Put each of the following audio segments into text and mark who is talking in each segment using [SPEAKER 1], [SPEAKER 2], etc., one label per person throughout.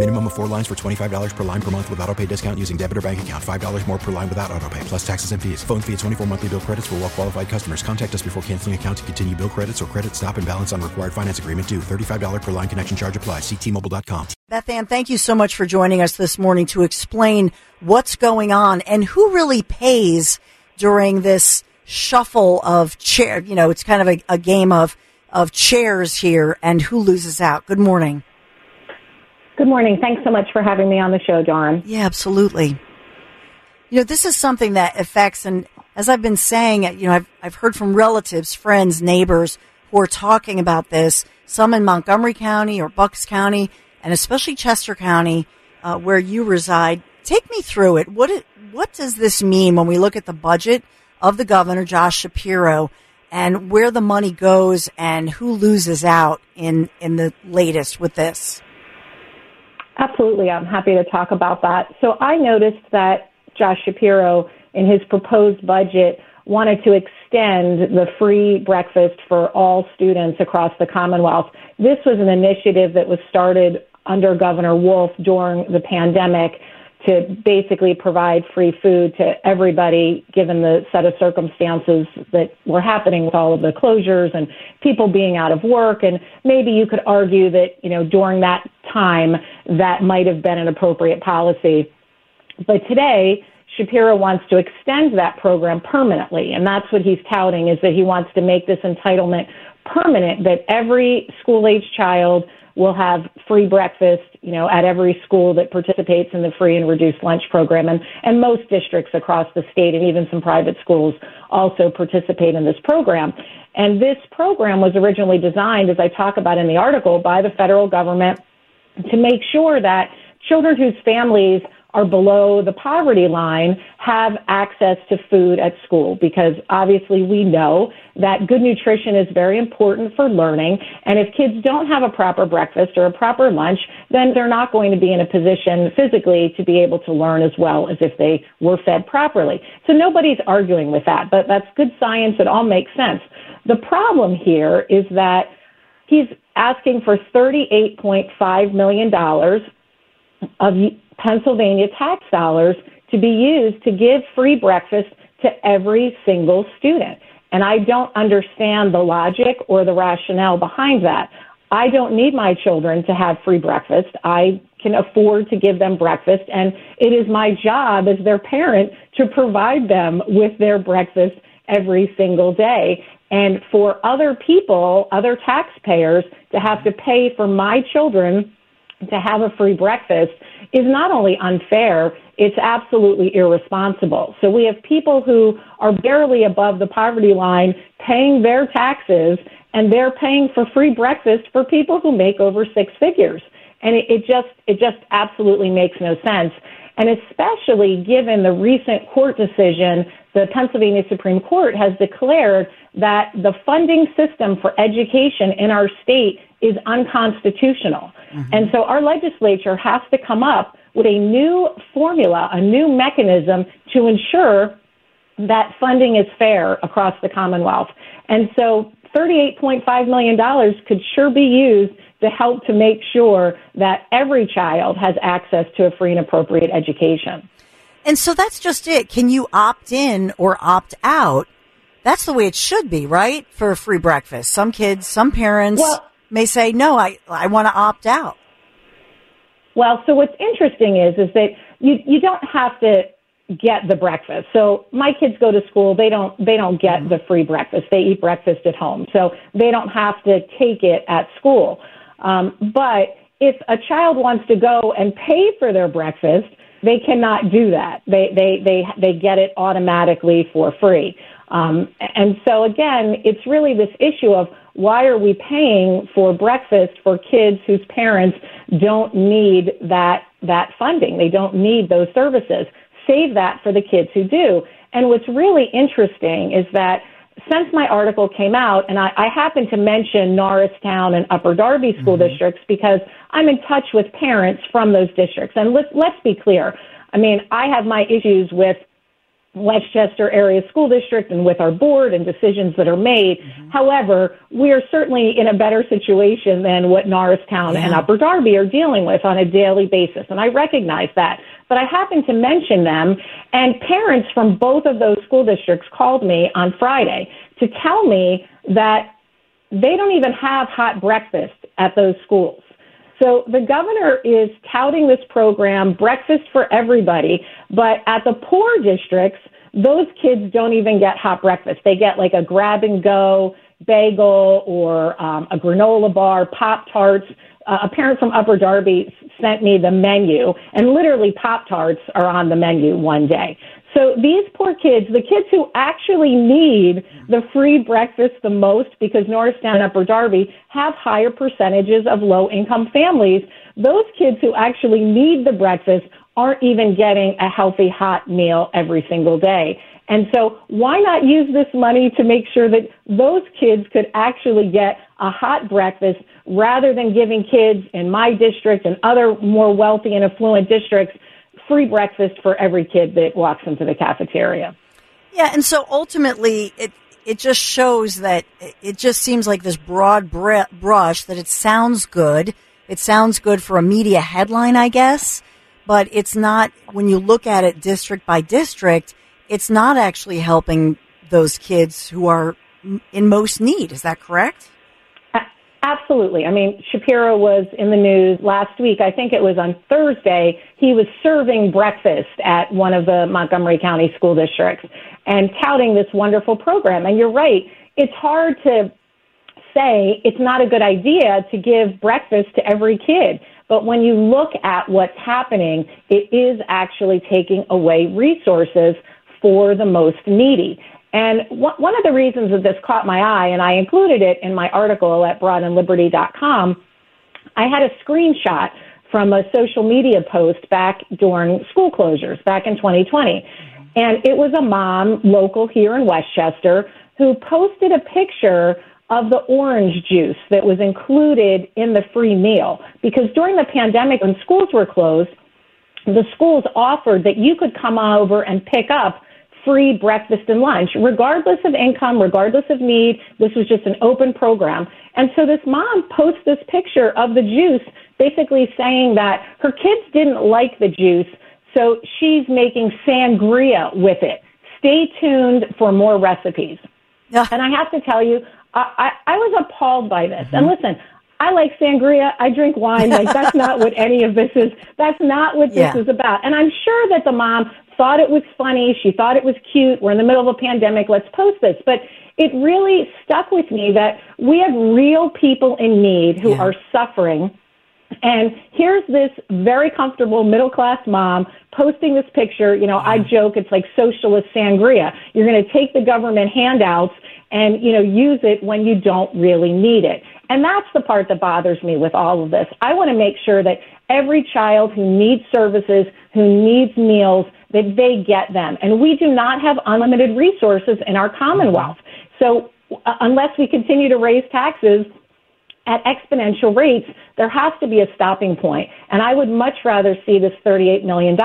[SPEAKER 1] Minimum of four lines for $25 per line per month with auto pay discount using debit or bank account. $5 more per line without auto pay, plus taxes and fees. Phone fee at 24 monthly bill credits for well qualified customers. Contact us before canceling account to continue bill credits or credit stop and balance on required finance agreement due. $35 per line connection charge applies. Ctmobile.com.
[SPEAKER 2] Beth Ann, thank you so much for joining us this morning to explain what's going on and who really pays during this shuffle of chair. You know, it's kind of a, a game of, of chairs here and who loses out. Good morning.
[SPEAKER 3] Good morning. Thanks so much for having me on the show, Dawn.
[SPEAKER 2] Yeah, absolutely. You know, this is something that affects, and as I've been saying, you know, I've, I've heard from relatives, friends, neighbors who are talking about this, some in Montgomery County or Bucks County, and especially Chester County, uh, where you reside. Take me through it. What, it, what does this mean when we look at the budget of the governor, Josh Shapiro, and where the money goes and who loses out in, in the latest with this?
[SPEAKER 3] Absolutely. I'm happy to talk about that. So I noticed that Josh Shapiro, in his proposed budget, wanted to extend the free breakfast for all students across the Commonwealth. This was an initiative that was started under Governor Wolf during the pandemic to basically provide free food to everybody given the set of circumstances that were happening with all of the closures and people being out of work. And maybe you could argue that you know during that time that might have been an appropriate policy. But today Shapiro wants to extend that program permanently. And that's what he's touting is that he wants to make this entitlement permanent that every school age child will have free breakfast, you know, at every school that participates in the free and reduced lunch program. And, and most districts across the state and even some private schools also participate in this program. And this program was originally designed, as I talk about in the article, by the federal government to make sure that children whose families are below the poverty line have access to food at school because obviously we know that good nutrition is very important for learning. And if kids don't have a proper breakfast or a proper lunch, then they're not going to be in a position physically to be able to learn as well as if they were fed properly. So nobody's arguing with that, but that's good science. It all makes sense. The problem here is that he's asking for $38.5 million of Pennsylvania tax dollars to be used to give free breakfast to every single student. And I don't understand the logic or the rationale behind that. I don't need my children to have free breakfast. I can afford to give them breakfast, and it is my job as their parent to provide them with their breakfast every single day. And for other people, other taxpayers, to have to pay for my children to have a free breakfast is not only unfair, it's absolutely irresponsible. So we have people who are barely above the poverty line paying their taxes and they're paying for free breakfast for people who make over six figures. And it, it just it just absolutely makes no sense. And especially given the recent court decision, the Pennsylvania Supreme Court has declared that the funding system for education in our state is unconstitutional. Mm-hmm. And so our legislature has to come up with a new formula, a new mechanism to ensure that funding is fair across the Commonwealth. And so $38.5 million could sure be used to help to make sure that every child has access to a free and appropriate education.
[SPEAKER 2] And so that's just it. Can you opt in or opt out? That's the way it should be, right? For a free breakfast. Some kids, some parents well, may say, no, I, I want to opt out.
[SPEAKER 3] Well, so what's interesting is, is that you, you don't have to get the breakfast. So my kids go to school, they don't, they don't get the free breakfast. They eat breakfast at home. So they don't have to take it at school. Um, but if a child wants to go and pay for their breakfast, they cannot do that. They they they they get it automatically for free. Um, and so again, it's really this issue of why are we paying for breakfast for kids whose parents don't need that that funding? They don't need those services. Save that for the kids who do. And what's really interesting is that since my article came out, and I, I happen to mention Norristown and Upper Darby school mm-hmm. districts because I'm in touch with parents from those districts. And let's, let's be clear. I mean, I have my issues with West Chester Area School District and with our board and decisions that are made. Mm-hmm. However, we are certainly in a better situation than what Norristown yeah. and Upper Darby are dealing with on a daily basis. And I recognize that. But I happened to mention them, and parents from both of those school districts called me on Friday to tell me that they don't even have hot breakfast at those schools. So the governor is touting this program, breakfast for everybody, but at the poor districts, those kids don't even get hot breakfast. They get like a grab and go bagel or um, a granola bar, Pop Tarts. Uh, a parent from Upper Darby sent me the menu, and literally Pop Tarts are on the menu one day. So these poor kids, the kids who actually need the free breakfast the most because Norristown and Upper Darby have higher percentages of low income families, those kids who actually need the breakfast aren't even getting a healthy hot meal every single day. And so why not use this money to make sure that those kids could actually get a hot breakfast rather than giving kids in my district and other more wealthy and affluent districts free breakfast for every kid that walks into the cafeteria.
[SPEAKER 2] Yeah, and so ultimately, it it just shows that it just seems like this broad brush that it sounds good. It sounds good for a media headline, I guess, but it's not. When you look at it district by district, it's not actually helping those kids who are in most need. Is that correct?
[SPEAKER 3] Absolutely. I mean, Shapiro was in the news last week. I think it was on Thursday. He was serving breakfast at one of the Montgomery County school districts and touting this wonderful program. And you're right. It's hard to say it's not a good idea to give breakfast to every kid. But when you look at what's happening, it is actually taking away resources for the most needy. And one of the reasons that this caught my eye, and I included it in my article at broadandliberty.com, I had a screenshot from a social media post back during school closures back in 2020. And it was a mom local here in West Chester who posted a picture of the orange juice that was included in the free meal. Because during the pandemic, when schools were closed, the schools offered that you could come over and pick up free breakfast and lunch, regardless of income, regardless of need. This was just an open program. And so this mom posts this picture of the juice, basically saying that her kids didn't like the juice, so she's making sangria with it. Stay tuned for more recipes. Yeah. And I have to tell you, I, I, I was appalled by this. Mm-hmm. And listen, I like sangria. I drink wine. Like that's not what any of this is. That's not what this yeah. is about. And I'm sure that the mom thought it was funny. She thought it was cute. We're in the middle of a pandemic. Let's post this. But it really stuck with me that we have real people in need who yeah. are suffering. And here's this very comfortable middle class mom posting this picture. You know, I joke it's like socialist sangria. You're going to take the government handouts and, you know, use it when you don't really need it. And that's the part that bothers me with all of this. I want to make sure that every child who needs services, who needs meals, that they get them. And we do not have unlimited resources in our Commonwealth. So uh, unless we continue to raise taxes at exponential rates, there has to be a stopping point. And I would much rather see this $38 million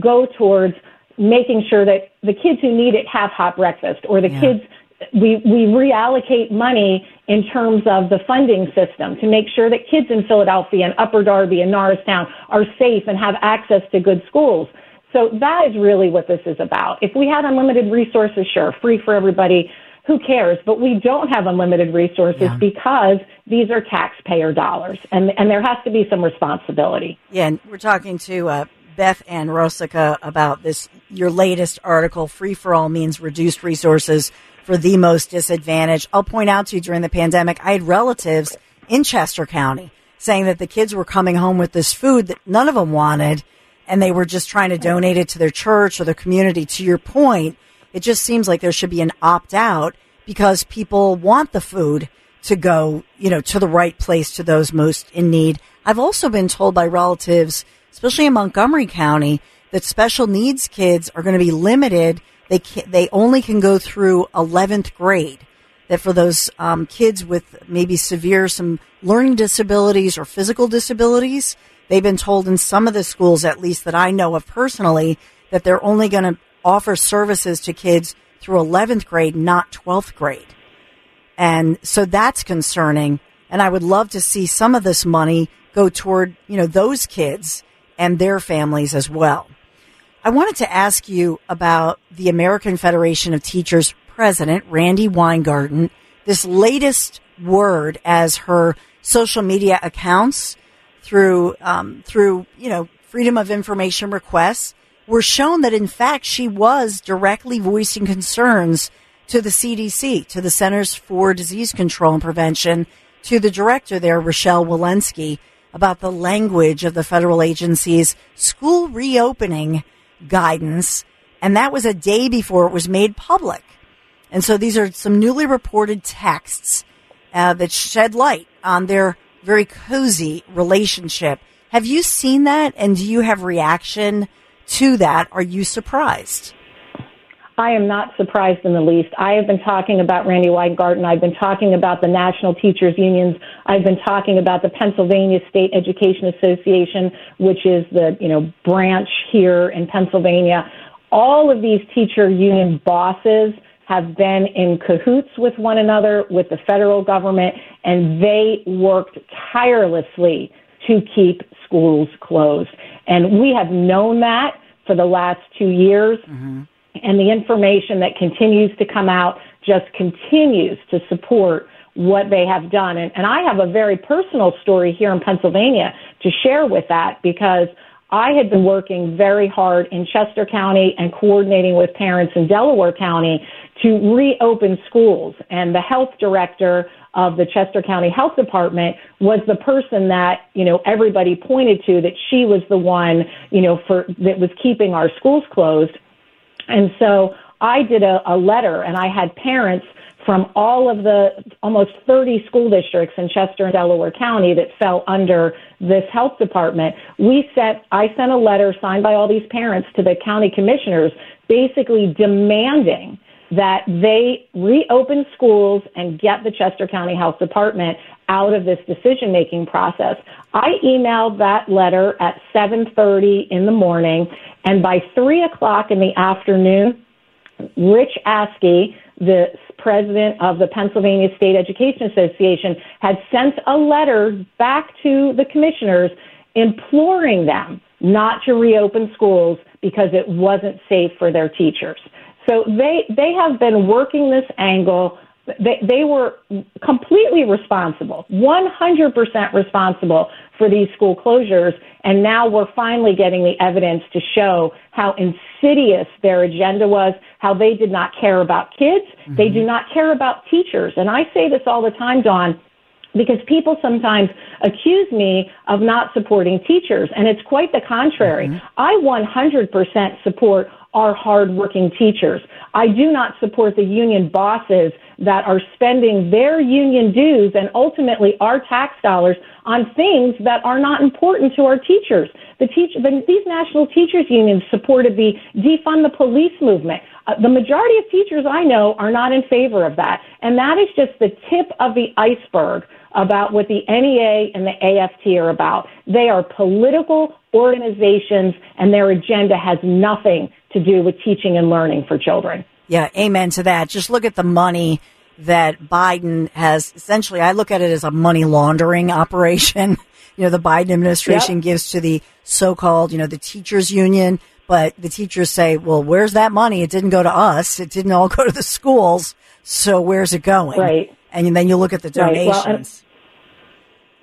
[SPEAKER 3] go towards making sure that the kids who need it have hot breakfast or the yeah. kids we, we reallocate money in terms of the funding system to make sure that kids in Philadelphia and Upper Darby and Norristown are safe and have access to good schools. So that is really what this is about. If we had unlimited resources, sure, free for everybody, who cares? But we don't have unlimited resources yeah. because these are taxpayer dollars, and and there has to be some responsibility.
[SPEAKER 2] Yeah, and we're talking to uh, Beth Ann Rosica about this. Your latest article, "Free for All Means Reduced Resources for the Most Disadvantaged." I'll point out to you during the pandemic, I had relatives in Chester County saying that the kids were coming home with this food that none of them wanted and they were just trying to donate it to their church or their community. To your point, it just seems like there should be an opt out because people want the food to go, you know, to the right place to those most in need. I've also been told by relatives, especially in Montgomery County, that special needs kids are going to be limited. They can, they only can go through 11th grade. That for those um, kids with maybe severe some learning disabilities or physical disabilities, they've been told in some of the schools, at least that I know of personally, that they're only going to offer services to kids through 11th grade, not 12th grade. And so that's concerning. And I would love to see some of this money go toward, you know, those kids and their families as well. I wanted to ask you about the American Federation of Teachers president, Randi Weingarten, this latest word as her social media accounts through, um, through, you know, freedom of information requests were shown that in fact she was directly voicing concerns to the CDC, to the Centers for Disease Control and Prevention, to the director there, Rochelle Walensky, about the language of the federal agency's school reopening guidance. And that was a day before it was made public. And so these are some newly reported texts uh, that shed light on their very cozy relationship. Have you seen that? And do you have reaction to that? Are you surprised?
[SPEAKER 3] I am not surprised in the least. I have been talking about Randi Weingarten. I've been talking about the National Teachers Unions. I've been talking about the Pennsylvania State Education Association, which is the, you know, branch here in Pennsylvania. All of these teacher union bosses have been in cahoots with one another, with the federal government, and they worked tirelessly to keep schools closed. And we have known that for the last two years. Mm-hmm. And the information that continues to come out just continues to support what they have done. And, and I have a very personal story here in Pennsylvania to share with that because I had been working very hard in Chester County and coordinating with parents in Delaware County to reopen schools. And the health director of the Chester County Health Department was the person that, you know, everybody pointed to that she was the one, you know, for that was keeping our schools closed. And so I did a, a letter and I had parents from all of the almost 30 school districts in Chester and Delaware County that fell under this health department. We sent, I sent a letter signed by all these parents to the county commissioners basically demanding that they reopen schools and get the Chester County Health Department out of this decision making process. I emailed that letter at 7:30 in the morning, and by three o'clock in the afternoon, Rich Askey, the president of the Pennsylvania State Education Association, had sent a letter back to the commissioners imploring them not to reopen schools because it wasn't safe for their teachers. So they they have been working this angle. They they were completely responsible, 100% responsible for these school closures, and now we're finally getting the evidence to show how insidious their agenda was, how they did not care about kids, mm-hmm. they do not care about teachers. And I say this all the time, Dawn because people sometimes accuse me of not supporting teachers, and it's quite the contrary. Mm-hmm. I 100% support our hardworking teachers. I do not support the union bosses that are spending their union dues and ultimately our tax dollars on things that are not important to our teachers. The teach, the, these national teachers unions supported the defund the police movement. Uh, the majority of teachers I know are not in favor of that. And that is just the tip of the iceberg about what the NEA and the AFT are about. They are political organizations and their agenda has nothing to do with teaching and learning for children.
[SPEAKER 2] Yeah, amen to that. Just look at the money that Biden has essentially, I look at it as a money laundering operation. You know, the Biden administration yep. gives to the so-called, you know, the teachers union, but the teachers say, well, where's that money? It didn't go to us. It didn't all go to the schools. So where's it going?
[SPEAKER 3] Right.
[SPEAKER 2] And then you look at the donations. Right. Well,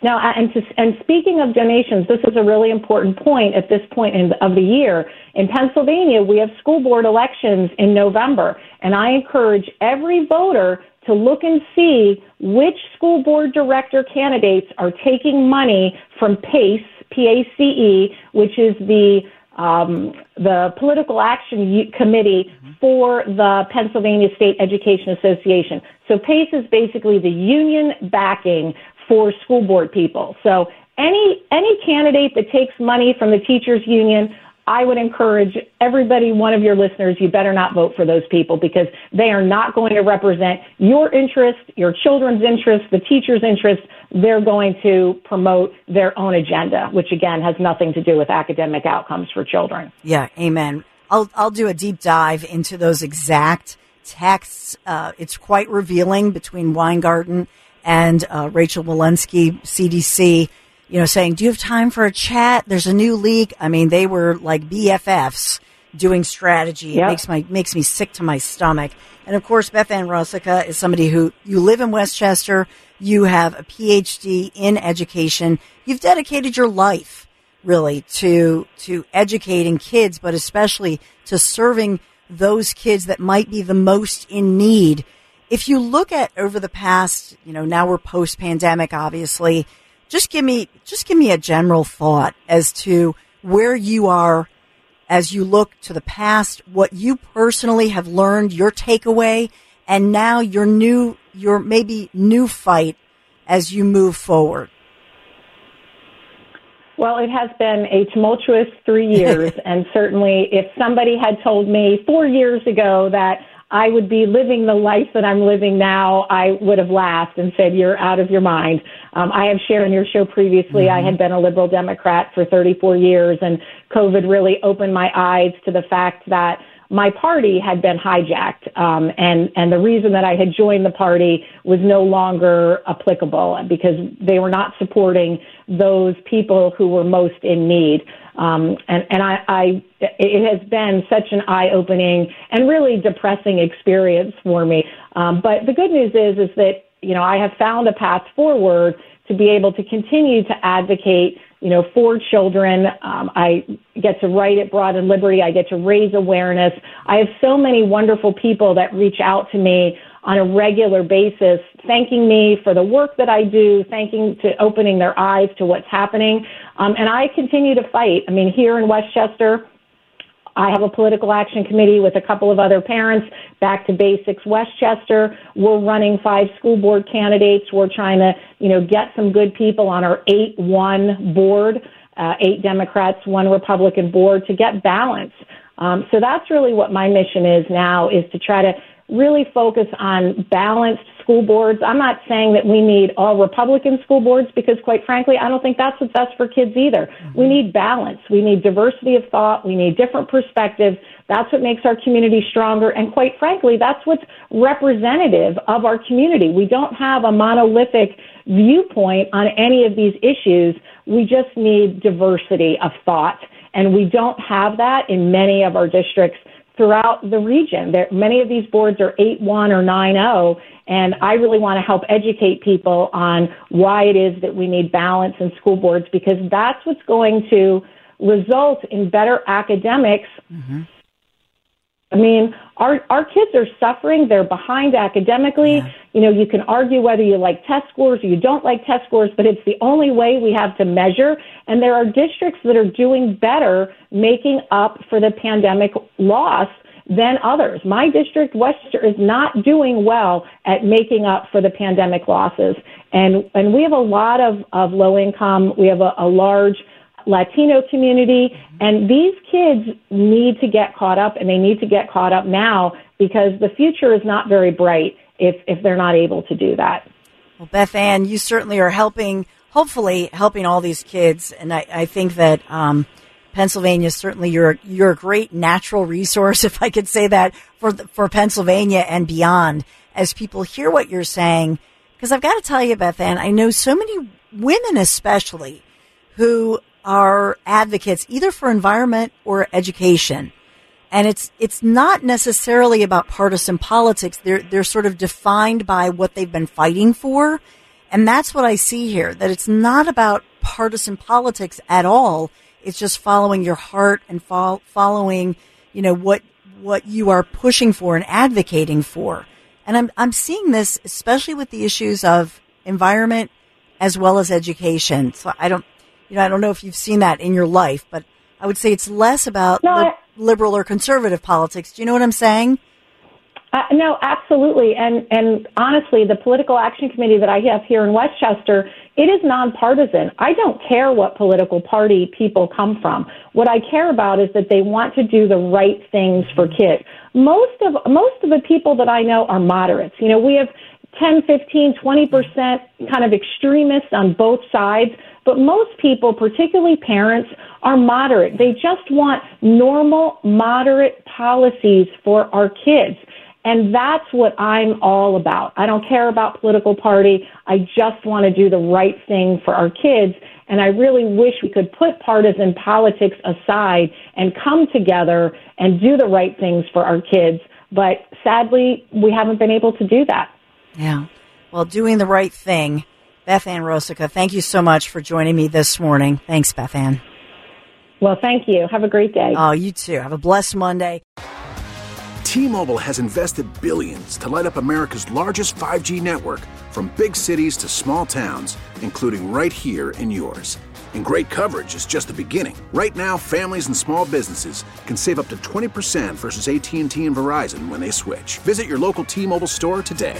[SPEAKER 3] now, and, to, and speaking of donations, this is a really important point at this point in, of the year. In Pennsylvania, we have school board elections in November, and I encourage every voter to look and see which school board director candidates are taking money from PACE, P-A-C-E, which is the um, the political action committee for the Pennsylvania State Education Association. So PACE is basically the union backing for school board people. So any any candidate that takes money from the teachers union I would encourage everybody, one of your listeners, you better not vote for those people because they are not going to represent your interest, your children's interest, the teacher's interest. They're going to promote their own agenda, which again has nothing to do with academic outcomes for children.
[SPEAKER 2] Yeah, amen. I'll, I'll do a deep dive into those exact texts. Uh, it's quite revealing between Weingarten and uh, Rachel Walensky, CDC you know, saying, do you have time for a chat? There's a new leak. I mean, they were like BFFs doing strategy. Yep. It makes my, makes me sick to my stomach. And of course, Beth Ann Rosica is somebody who you live in West Chester. You have a PhD in education. You've dedicated your life really to, to educating kids, but especially to serving those kids that might be the most in need. If you look at over the past, you know, now we're post pandemic, obviously, just give me just give me a general thought as to where you are as you look to the past, what you personally have learned, your takeaway, and now your new your maybe new fight as you move forward.
[SPEAKER 3] Well, it has been a tumultuous three years, and certainly if somebody had told me four years ago that I would be living the life that I'm living now, I would have laughed and said, You're out of your mind. Um, I have shared on your show previously, mm-hmm. I had been a liberal Democrat for 34 years, and COVID really opened my eyes to the fact that my party had been hijacked, um, and and the reason that I had joined the party was no longer applicable because they were not supporting those people who were most in need. Um, and and I, I, it has been such an eye-opening and really depressing experience for me. Um, but the good news is, is that you know I have found a path forward to be able to continue to advocate, you know, for children. Um, I get to write at Broad and Liberty. I get to raise awareness. I have so many wonderful people that reach out to me on a regular basis, thanking me for the work that I do, thanking to opening their eyes to what's happening. Um, and I continue to fight. I mean, here in West Chester, I have a political action committee with a couple of other parents. Back to Basics West Chester. We're running five school board candidates. We're trying to, you know, get some good people on our 8-1 board, uh, eight Democrats, one Republican board to get balance. Um, so that's really what my mission is now is to try to really focus on balanced school boards. I'm not saying that we need all Republican school boards because, quite frankly, I don't think that's what's best for kids either. Mm-hmm. We need balance. We need diversity of thought. We need different perspectives. That's what makes our community stronger. And quite frankly, that's what's representative of our community. We don't have a monolithic viewpoint on any of these issues. We just need diversity of thought. And we don't have that in many of our districts throughout the region. There, many of these boards are 8-1 or 9-0, and I really want to help educate people on why it is that we need balance in school boards because that's what's going to result in better academics. Mm-hmm. I mean, our our kids are suffering. They're behind academically. Yeah. You know, you can argue whether you like test scores or you don't like test scores, but it's the only way we have to measure. And there are districts that are doing better making up for the pandemic loss than others. My district, West Chester, is not doing well at making up for the pandemic losses. And and we have a lot of, of low income. We have a, a large Latino community. And these kids need to get caught up, and they need to get caught up now because the future is not very bright if, if they're not able to do that.
[SPEAKER 2] Well, Beth Ann, you certainly are helping, hopefully helping all these kids. And I, I think that um, Pennsylvania, certainly you're, you're a great natural resource, if I could say that, for, for Pennsylvania and beyond. As people hear what you're saying, because I've got to tell you, Beth Ann, I know so many women especially who are advocates either for environment or education. And it's, it's not necessarily about partisan politics. They're, they're sort of defined by what they've been fighting for. And that's what I see here, that it's not about partisan politics at all. It's just following your heart and fo- following, you know, what, what you are pushing for and advocating for. And I'm, I'm seeing this especially with the issues of environment as well as education. So I don't, you know, I don't know if you've seen that in your life, but I would say it's less about
[SPEAKER 3] No,
[SPEAKER 2] li-
[SPEAKER 3] I-
[SPEAKER 2] liberal or conservative politics. Do you know what I'm saying?
[SPEAKER 3] Uh, no, absolutely. And and honestly, the political action committee that I have here in West Chester, it is nonpartisan. I don't care what political party people come from. What I care about is that they want to do the right things for kids. Most of most of the people that I know are moderates. You know, we have 10, 15, 20% kind of extremists on both sides, but most people, particularly parents, are moderate. They just want normal, moderate policies for our kids. And that's what I'm all about. I don't care about political party. I just want to do the right thing for our kids. And I really wish we could put partisan politics aside and come together and do the right things for our kids. But sadly, we haven't been able to do that.
[SPEAKER 2] Yeah. Well, doing the right thing. Beth Ann Rosica, thank you so much for joining me this morning. Thanks, Beth Ann.
[SPEAKER 3] Well, thank you. Have a great day.
[SPEAKER 2] Oh, you too. Have a blessed Monday.
[SPEAKER 4] T-Mobile has invested billions to light up America's largest 5G network from big cities to small towns, including right here in yours. And great coverage is just the beginning. Right now, families and small businesses can save up to 20% versus AT&T and Verizon when they switch. Visit your local T-Mobile store today.